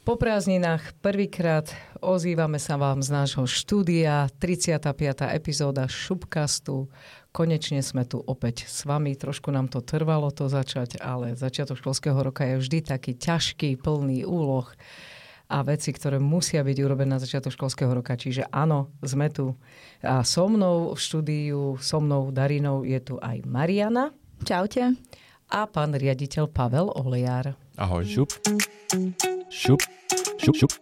Po prázdninách prvýkrát ozývame sa vám z nášho štúdia, 35. epizóda Šupkastu. Konečne sme tu opäť s vami. Trošku nám to trvalo to začať, ale začiatok školského roka je vždy taký ťažký, plný úloh a veci, ktoré musia byť urobené na začiatok školského roka. Čiže áno, sme tu. A so mnou v štúdiu, so mnou Darinou je tu aj Mariana. Čaute. A pán riaditeľ Pavel Olejar. Ahoj, šup. Šup, šup, šup,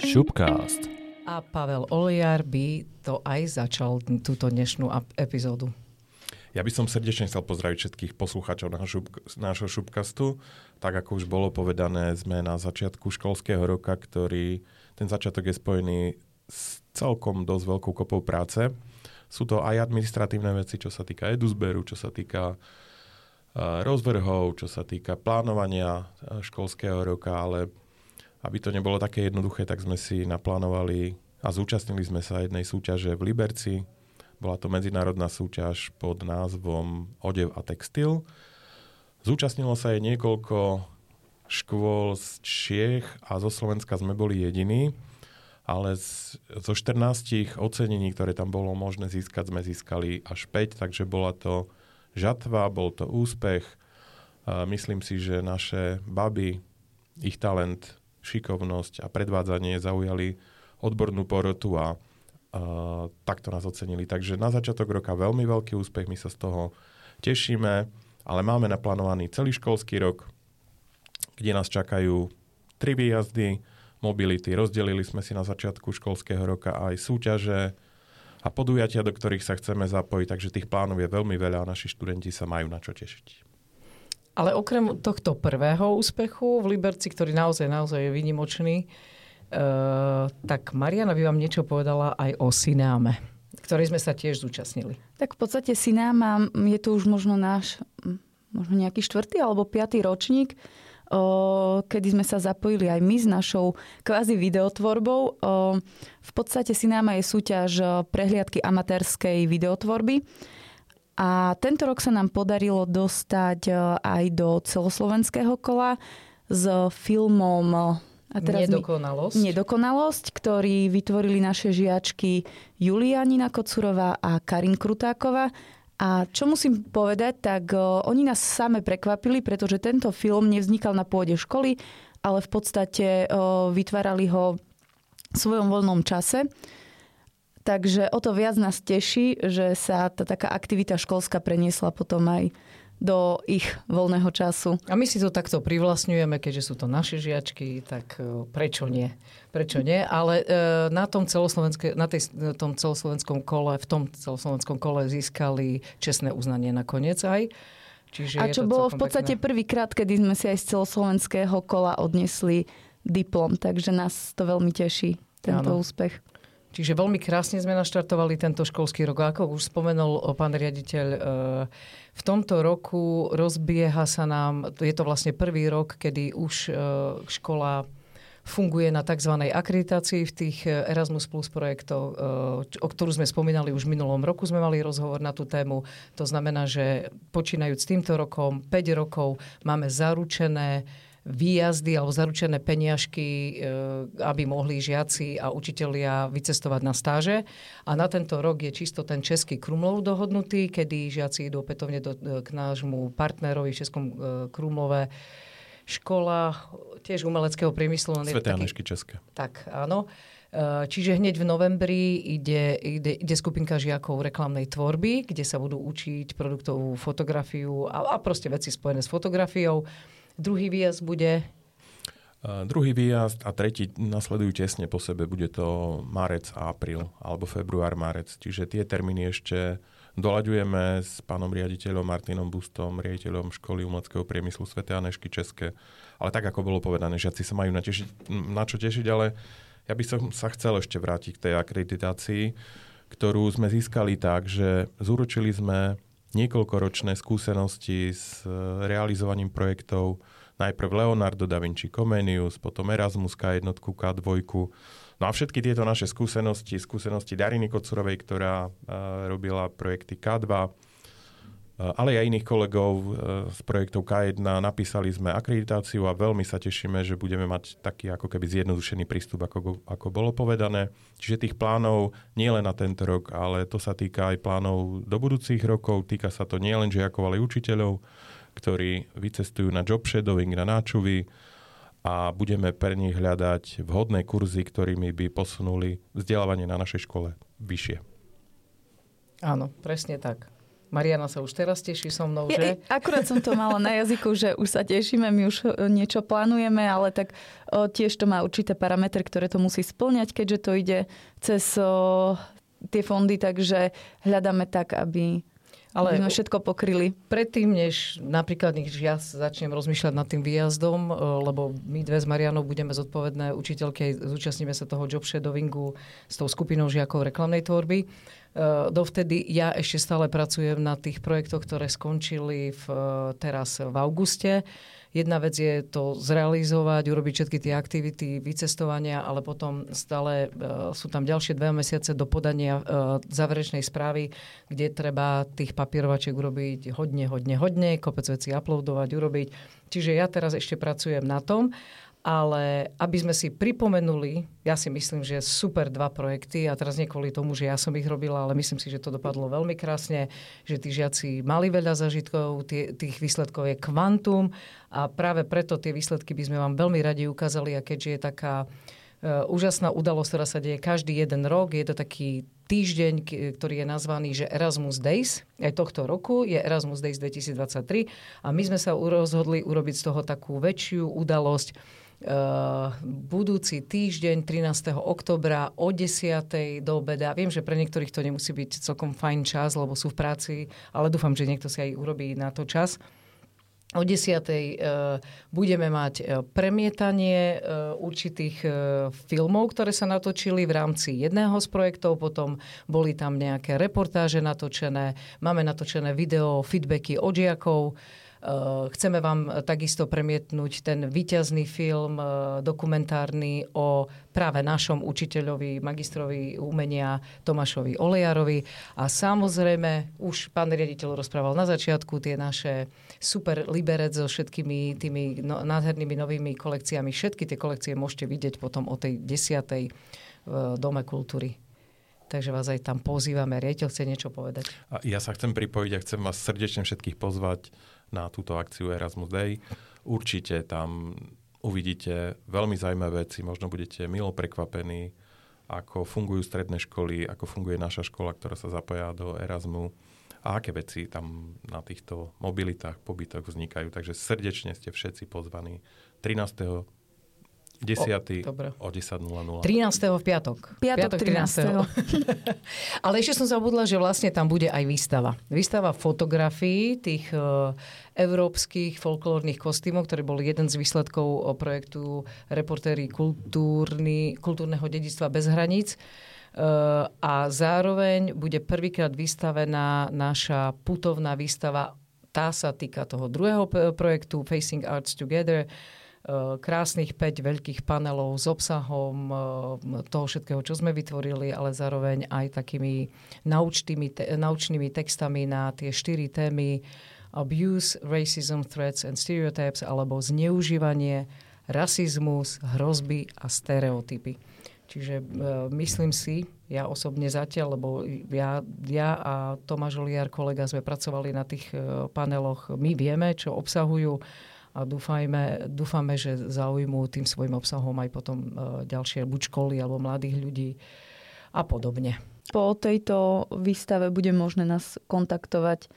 šupcast. A Pavel Olejar by to aj začal túto dnešnú epizódu. Ja by som srdečne chcel pozdraviť všetkých poslucháčov nášho, šup, nášho šupkastu. Tak ako už bolo povedané, sme na začiatku školského roka, ktorý, ten začiatok je spojený s celkom dosť veľkou kopou práce. Sú to aj administratívne veci, čo sa týka eduzberu, čo sa týka uh, rozvrhov, čo sa týka plánovania uh, školského roka, ale aby to nebolo také jednoduché, tak sme si naplánovali a zúčastnili sme sa jednej súťaže v Liberci. Bola to medzinárodná súťaž pod názvom Odev a textil. Zúčastnilo sa jej niekoľko škôl z Čiech a zo Slovenska sme boli jediní, ale z, zo 14 ocenení, ktoré tam bolo možné získať, sme získali až 5, takže bola to žatva, bol to úspech. Myslím si, že naše baby, ich talent šikovnosť a predvádzanie zaujali odbornú porotu a uh, takto nás ocenili. Takže na začiatok roka veľmi veľký úspech, my sa z toho tešíme, ale máme naplánovaný celý školský rok, kde nás čakajú tri výjazdy, mobility. Rozdelili sme si na začiatku školského roka aj súťaže a podujatia, do ktorých sa chceme zapojiť, takže tých plánov je veľmi veľa a naši študenti sa majú na čo tešiť. Ale okrem tohto prvého úspechu v Liberci, ktorý naozaj, naozaj je vynimočný, uh, tak Mariana by vám niečo povedala aj o Sináme, ktorej sme sa tiež zúčastnili. Tak v podstate Sináma je to už možno náš možno nejaký štvrtý alebo piatý ročník, kedy sme sa zapojili aj my s našou kvázi videotvorbou. V podstate Sináma je súťaž prehliadky amatérskej videotvorby a tento rok sa nám podarilo dostať e, aj do celoslovenského kola s filmom e, a teraz Nedokonalosť. Mi, nedokonalosť, ktorý vytvorili naše žiačky Julianina Kocurová a Karin Krutáková. A čo musím povedať, tak uh, oni nás same prekvapili, pretože tento film nevznikal na pôde školy, ale v podstate vytvárali ho v svojom voľnom čase. Takže o to viac nás teší, že sa tá taká aktivita školská preniesla potom aj do ich voľného času. A my si to takto privlastňujeme, keďže sú to naše žiačky, tak e, prečo nie? Prečo nie? Ale e, na tom, na tej, na tom celoslovenskom kole, v tom celoslovenskom kole získali čestné uznanie nakoniec aj. Čiže a čo bolo v podstate prvýkrát, kedy sme si aj z celoslovenského kola odnesli diplom, takže nás to veľmi teší, tento ano. úspech. Čiže veľmi krásne sme naštartovali tento školský rok. Ako už spomenul pán riaditeľ, e, v tomto roku rozbieha sa nám, je to vlastne prvý rok, kedy už e, škola funguje na tzv. akreditácii v tých Erasmus Plus projektoch, o ktorú sme spomínali už v minulom roku, sme mali rozhovor na tú tému. To znamená, že počínajúc týmto rokom, 5 rokov, máme zaručené výjazdy alebo zaručené peniažky, e, aby mohli žiaci a učitelia vycestovať na stáže. A na tento rok je čisto ten český Krumlov dohodnutý, kedy žiaci idú opätovne do, k nášmu partnerovi v Českom e, Krumlove škola tiež umeleckého priemyslu. Sveté Anešky České. Tak, áno. Čiže hneď v novembri ide, ide, ide skupinka žiakov reklamnej tvorby, kde sa budú učiť produktovú fotografiu a, a proste veci spojené s fotografiou. Druhý výjazd bude? Uh, druhý výjazd a tretí nasledujú tesne po sebe. Bude to marec a apríl, alebo február, marec. Čiže tie termíny ešte doľaďujeme s pánom riaditeľom Martinom Bustom, riaditeľom školy umeleckého priemyslu Sv. Anešky České. Ale tak, ako bolo povedané, žiaci sa majú na, tešiť, na čo tešiť, ale ja by som sa chcel ešte vrátiť k tej akreditácii, ktorú sme získali tak, že zúročili sme niekoľkoročné skúsenosti s e, realizovaním projektov najprv Leonardo da Vinci Comenius, potom Erasmus K1, K2. No a všetky tieto naše skúsenosti, skúsenosti Dariny Kocurovej, ktorá uh, robila projekty K2, uh, ale aj iných kolegov z projektov K1. Napísali sme akreditáciu a veľmi sa tešíme, že budeme mať taký ako keby zjednodušený prístup, ako, ako bolo povedané. Čiže tých plánov nie len na tento rok, ale to sa týka aj plánov do budúcich rokov. Týka sa to nielen žiakov, ale aj učiteľov, ktorí vycestujú na job shadowing, na náčuvy a budeme pre nich hľadať vhodné kurzy, ktorými by posunuli vzdelávanie na našej škole vyššie. Áno, presne tak. Mariana sa už teraz teší so mnou, že? Ja, akurát som to mala na jazyku, že už sa tešíme, my už e, niečo plánujeme, ale tak o, tiež to má určité parametre, ktoré to musí splňať, keďže to ide cez o, tie fondy, takže hľadáme tak, aby ale sme všetko pokryli. Predtým, než napríklad než ja začnem rozmýšľať nad tým výjazdom, e, lebo my dve s Marianou budeme zodpovedné učiteľky, zúčastníme sa toho job shadowingu s tou skupinou žiakov reklamnej tvorby, Eh, dovtedy ja ešte stále pracujem na tých projektoch, ktoré skončili v, teraz v auguste. Jedna vec je to zrealizovať, urobiť všetky tie aktivity, vycestovania, ale potom stále uh, sú tam ďalšie dve mesiace do podania uh, záverečnej správy, kde treba tých papierovačiek urobiť hodne, hodne, hodne, kopec veci uploadovať, urobiť. Čiže ja teraz ešte pracujem na tom ale aby sme si pripomenuli, ja si myslím, že super dva projekty a teraz nie kvôli tomu, že ja som ich robila, ale myslím si, že to dopadlo veľmi krásne, že tí žiaci mali veľa zažitkov, tie, tých výsledkov je kvantum a práve preto tie výsledky by sme vám veľmi radi ukázali a keďže je taká uh, úžasná udalosť, ktorá sa deje každý jeden rok, je to taký týždeň, ktorý je nazvaný, že Erasmus Days, aj tohto roku je Erasmus Days 2023 a my sme sa rozhodli urobiť z toho takú väčšiu udalosť, budúci týždeň 13. oktobra o 10. do obeda. Viem, že pre niektorých to nemusí byť celkom fajn čas, lebo sú v práci, ale dúfam, že niekto si aj urobí na to čas. O 10. Uh, budeme mať uh, premietanie určitých filmov, ktoré sa natočili v rámci jedného z projektov, potom boli tam nejaké reportáže natočené, máme natočené video, feedbacky od žiakov, Eh, chceme vám takisto premietnúť ten výťazný film eh, dokumentárny o práve našom učiteľovi, magistrovi umenia Tomášovi Olejarovi. A samozrejme, už pán riaditeľ rozprával na začiatku tie naše super liberec so všetkými tými no, nádhernými novými kolekciami. Všetky tie kolekcie môžete vidieť potom o tej desiatej v Dome kultúry. Takže vás aj tam pozývame. Riediteľ chce niečo povedať. A ja sa chcem pripojiť a chcem vás srdečne všetkých pozvať na túto akciu Erasmus Day. Určite tam uvidíte veľmi zaujímavé veci, možno budete milo prekvapení, ako fungujú stredné školy, ako funguje naša škola, ktorá sa zapája do Erasmu a aké veci tam na týchto mobilitách, pobytoch vznikajú. Takže srdečne ste všetci pozvaní 13. 10. O, o 10.00. 13. v piatok. Piatok, piatok 13. 13. Ale ešte som zabudla, že vlastne tam bude aj výstava. Výstava fotografií tých uh, európskych folklórnych kostýmov, ktorý bol jeden z výsledkov projektu Reportéry kultúrny, kultúrneho dedictva bez hraníc. Uh, a zároveň bude prvýkrát vystavená naša putovná výstava. Tá sa týka toho druhého projektu Facing Arts Together, Eh, krásnych 5 veľkých panelov s obsahom eh, toho všetkého, čo sme vytvorili, ale zároveň aj takými naučnými, te, naučnými textami na tie štyri témy abuse, racism, threats and stereotypes, alebo zneužívanie, rasizmus, hrozby a stereotypy. Čiže e, myslím si, ja osobne zatiaľ, lebo ja, ja a Tomáš Oliar, kolega, sme pracovali na tých e, paneloch, my vieme, čo obsahujú a dúfajme, dúfame, že zaujmú tým svojim obsahom aj potom e, ďalšie buď školy alebo mladých ľudí a podobne. Po tejto výstave bude možné nás kontaktovať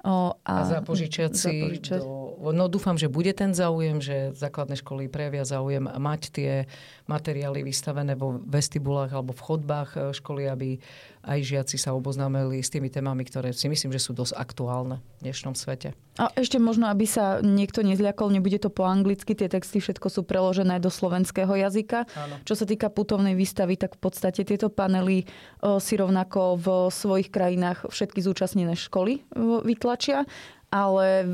O, a, a zapožičať si. Zapožičať. Do, no dúfam, že bude ten záujem, že základné školy prejavia záujem mať tie materiály vystavené vo vestibulách alebo v chodbách e, školy, aby aj žiaci sa oboznámili s tými témami, ktoré si myslím, že sú dosť aktuálne v dnešnom svete. A ešte možno, aby sa niekto nezľakol, nebude to po anglicky, tie texty všetko sú preložené do slovenského jazyka. Áno. Čo sa týka putovnej výstavy, tak v podstate tieto panely o, si rovnako v svojich krajinách všetky zúčastnené školy vytlačia, ale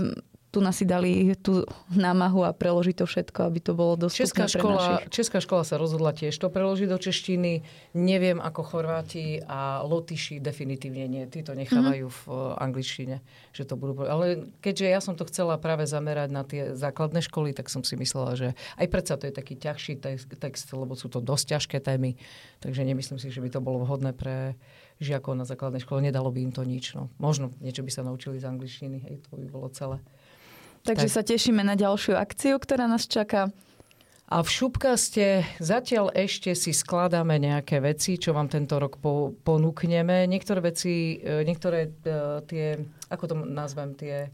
tu nás si dali tú námahu a preložiť to všetko, aby to bolo dostupné Česká pre škola, našich. Česká škola sa rozhodla tiež to preložiť do češtiny. Neviem ako Chorváti a Lotyši definitívne nie. Tí to nechávajú v uh, angličtine. Že to budú... Ale keďže ja som to chcela práve zamerať na tie základné školy, tak som si myslela, že aj predsa to je taký ťažší text, text lebo sú to dosť ťažké témy. Takže nemyslím si, že by to bolo vhodné pre žiakov na základnej škole. Nedalo by im to nič. No. Možno niečo by sa naučili z angličtiny. Hej, to by bolo celé. Takže Tak. sa tešíme na ďalšiu akciu, ktorá nás čaká. A v šupkaste zatiaľ ešte si skladáme nejaké veci, čo vám tento rok po, ponúkneme. Niektoré veci, e, niektoré e, tie, ako to nazvem, tie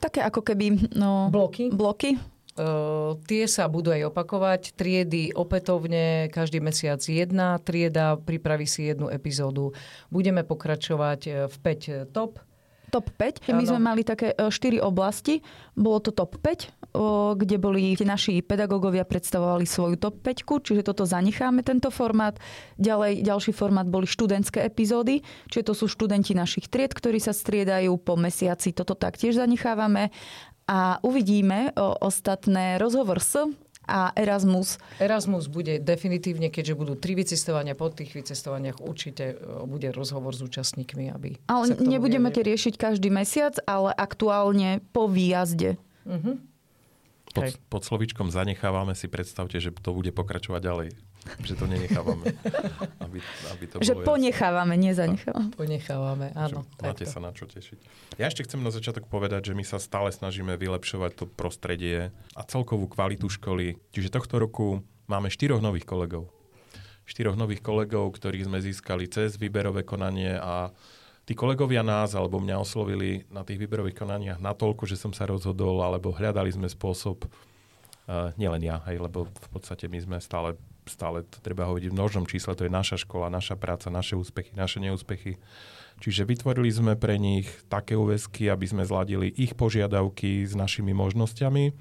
Také ako keby no, bloky, bloky. Uh, tie sa budú aj opakovať. Triedy opätovne, každý mesiac jedna trieda, pripraví si jednu epizódu. Budeme pokračovať v 5 top. Top 5. My Áno. sme mali také 4 oblasti. Bolo to top 5, o, kde boli tie naši pedagógovia predstavovali svoju top 5, čiže toto zanecháme, tento formát. Ďalej, ďalší formát boli študentské epizódy, čiže to sú študenti našich tried, ktorí sa striedajú po mesiaci. Toto taktiež zanechávame. A uvidíme o, ostatné rozhovor s a Erasmus. Erasmus bude definitívne, keďže budú tri vycestovania, po tých vycestovaniach určite eh, bude rozhovor s účastníkmi, aby Ale nebudeme vyjadrili. riešiť každý mesiac, ale aktuálne po výjazde. Mhm. Pod, pod slovíčkom zanechávame si predstavte, že to bude pokračovať ďalej. Že to nenechávame. aby, aby to Že bolo jasné. ponechávame, nezanechávame. Ponechávame, áno. Že máte takto. sa na čo tešiť. Ja ešte chcem na začiatok povedať, že my sa stále snažíme vylepšovať to prostredie a celkovú kvalitu školy. Čiže tohto roku máme štyroch nových kolegov. Štyroch nových kolegov, ktorých sme získali cez výberové konanie a tí kolegovia nás alebo mňa oslovili na tých výberových konaniach natoľko, že som sa rozhodol, alebo hľadali sme spôsob, uh, nielen ja, hej, lebo v podstate my sme stále, stále to treba hovoriť v množnom čísle, to je naša škola, naša práca, naše úspechy, naše neúspechy. Čiže vytvorili sme pre nich také úväzky, aby sme zladili ich požiadavky s našimi možnosťami.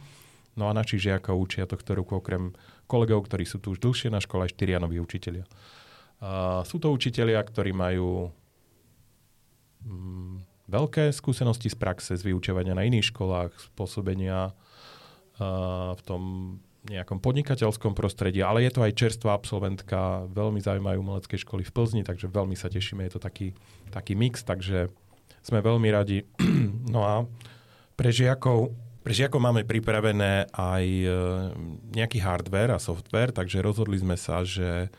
No a našich žiakov učia tohto roku okrem kolegov, ktorí sú tu už dlhšie na škole, aj štyria noví učitelia. Uh, sú to učitelia, ktorí majú mm, veľké skúsenosti z praxe, z vyučovania na iných školách, z pôsobenia uh, v tom nejakom podnikateľskom prostredí, ale je to aj čerstvá absolventka, veľmi zaujímajú umelecké školy v Plzni, takže veľmi sa tešíme, je to taký, taký mix, takže sme veľmi radi. no a pre žiakov, pre žiakov máme pripravené aj e, nejaký hardware a software, takže rozhodli sme sa, že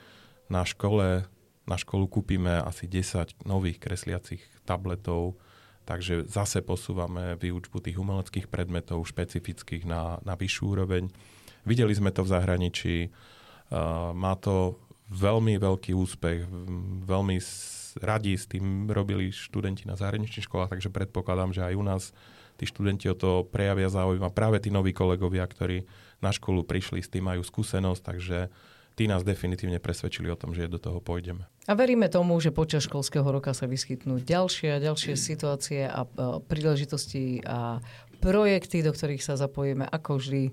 na škole, na školu kúpime asi 10 nových kresliacich tabletov, takže zase posúvame výučbu tých umeleckých predmetov špecifických na, na vyššiu úroveň. Videli sme to v zahraničí, uh, má to veľmi veľký úspech, veľmi s- radi s tým robili študenti na zahraničných školách, takže predpokladám, že aj u nás tí študenti o to prejavia záujem a práve tí noví kolegovia, ktorí na školu prišli, s tým majú skúsenosť, takže tí nás definitívne presvedčili o tom, že do toho pôjdeme. A veríme tomu, že počas školského roka sa vyskytnú ďalšie a ďalšie situácie a, a príležitosti a projekty, do ktorých sa zapojíme ako vždy.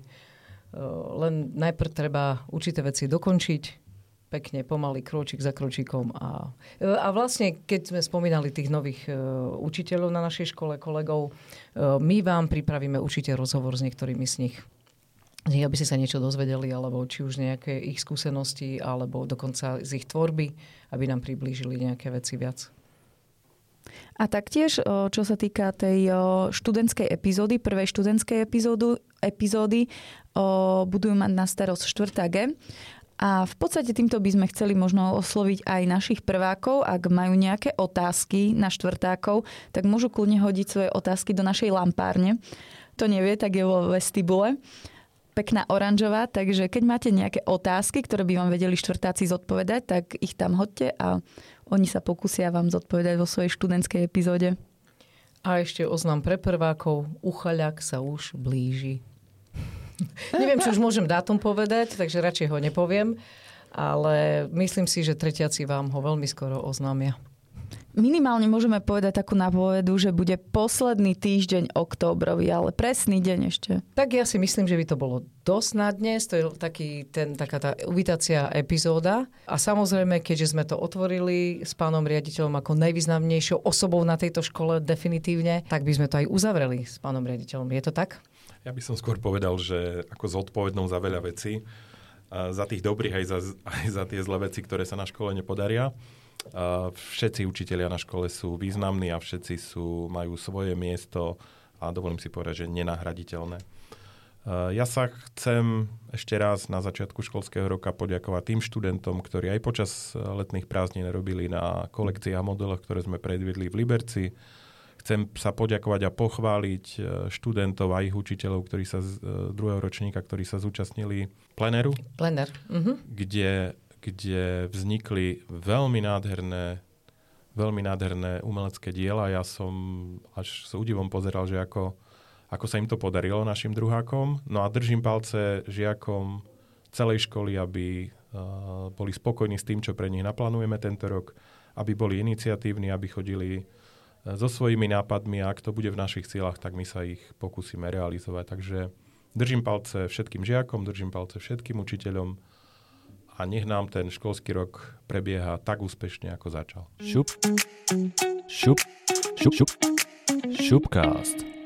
E, Len najprv treba určité veci dokončiť, pekne, pomaly, kročík za kročíkom. A, e, a vlastne, keď sme spomínali tých nových e, učiteľov na našej škole, kolegov, e, my vám pripravíme určite rozhovor s niektorými z nich. Aby ste sa niečo dozvedeli, alebo či už nejaké ich skúsenosti, alebo dokonca z ich tvorby, aby nám priblížili nejaké veci viac. A taktiež, čo sa týka tej študentskej epizódy, prvej študentskej epizódu, epizódy, budú mať na starosť 4. G. A v podstate týmto by sme chceli možno osloviť aj našich prvákov. Ak majú nejaké otázky na štvrtákov, tak môžu kľudne hodiť svoje otázky do našej lampárne. To nevie, tak je vo vestibule pekná oranžová, takže keď máte nejaké otázky, ktoré by vám vedeli štvrtáci zodpovedať, tak ich tam hodte a oni sa pokúsia vám zodpovedať vo svojej študentskej epizóde. A ešte oznám pre prvákov, uchaľak sa už blíži. Neviem, či už môžem dátum povedať, takže radšej ho nepoviem, ale myslím si, že tretiaci vám ho veľmi skoro oznámia. minimálne môžeme povedať takú napovedu, že bude posledný týždeň októbrový, ale presný deň ešte. Tak ja si myslím, že by to bolo dosť na dnes. To je taký, ten, taká tá uvítacia epizóda. A samozrejme, keďže sme to otvorili s pánom riaditeľom ako najvýznamnejšou osobou na tejto škole definitívne, tak by sme to aj uzavreli s pánom riaditeľom. Je to tak? Ja by som skôr povedal, že ako zodpovednou za veľa vecí, za tých dobrých aj za, aj za tie zlé veci, ktoré sa na škole nepodaria Všetci učitelia na škole sú významní a všetci sú, majú svoje miesto a dovolím si povedať, že nenahraditeľné. Ja sa chcem ešte raz na začiatku školského roka poďakovať tým študentom, ktorí aj počas letných prázdnin robili na kolekcii a modeloch, ktoré sme predviedli v Liberci. Chcem sa poďakovať a pochváliť e, študentov a ich učiteľov, ktorí sa z e, druhého ročníka, ktorí sa zúčastnili pleneru. Plener. Mhm. Kde kde vznikli veľmi nádherné, veľmi nádherné umelecké diela. Ja som až s údivom pozeral, že ako, ako sa im to podarilo našim druhákom. No a držím palce žiakom celej školy, aby uh, boli spokojní s tým, čo pre nich naplánujeme tento rok, aby boli iniciatívni, aby chodili so svojimi nápadmi a ak to bude v našich cieľach, tak my sa ich pokúsime realizovať. Takže držím palce všetkým žiakom, držím palce všetkým učiteľom a nech nám ten školský rok prebieha tak úspešne, ako začal. Šup, šup, šup, šup, šupcast.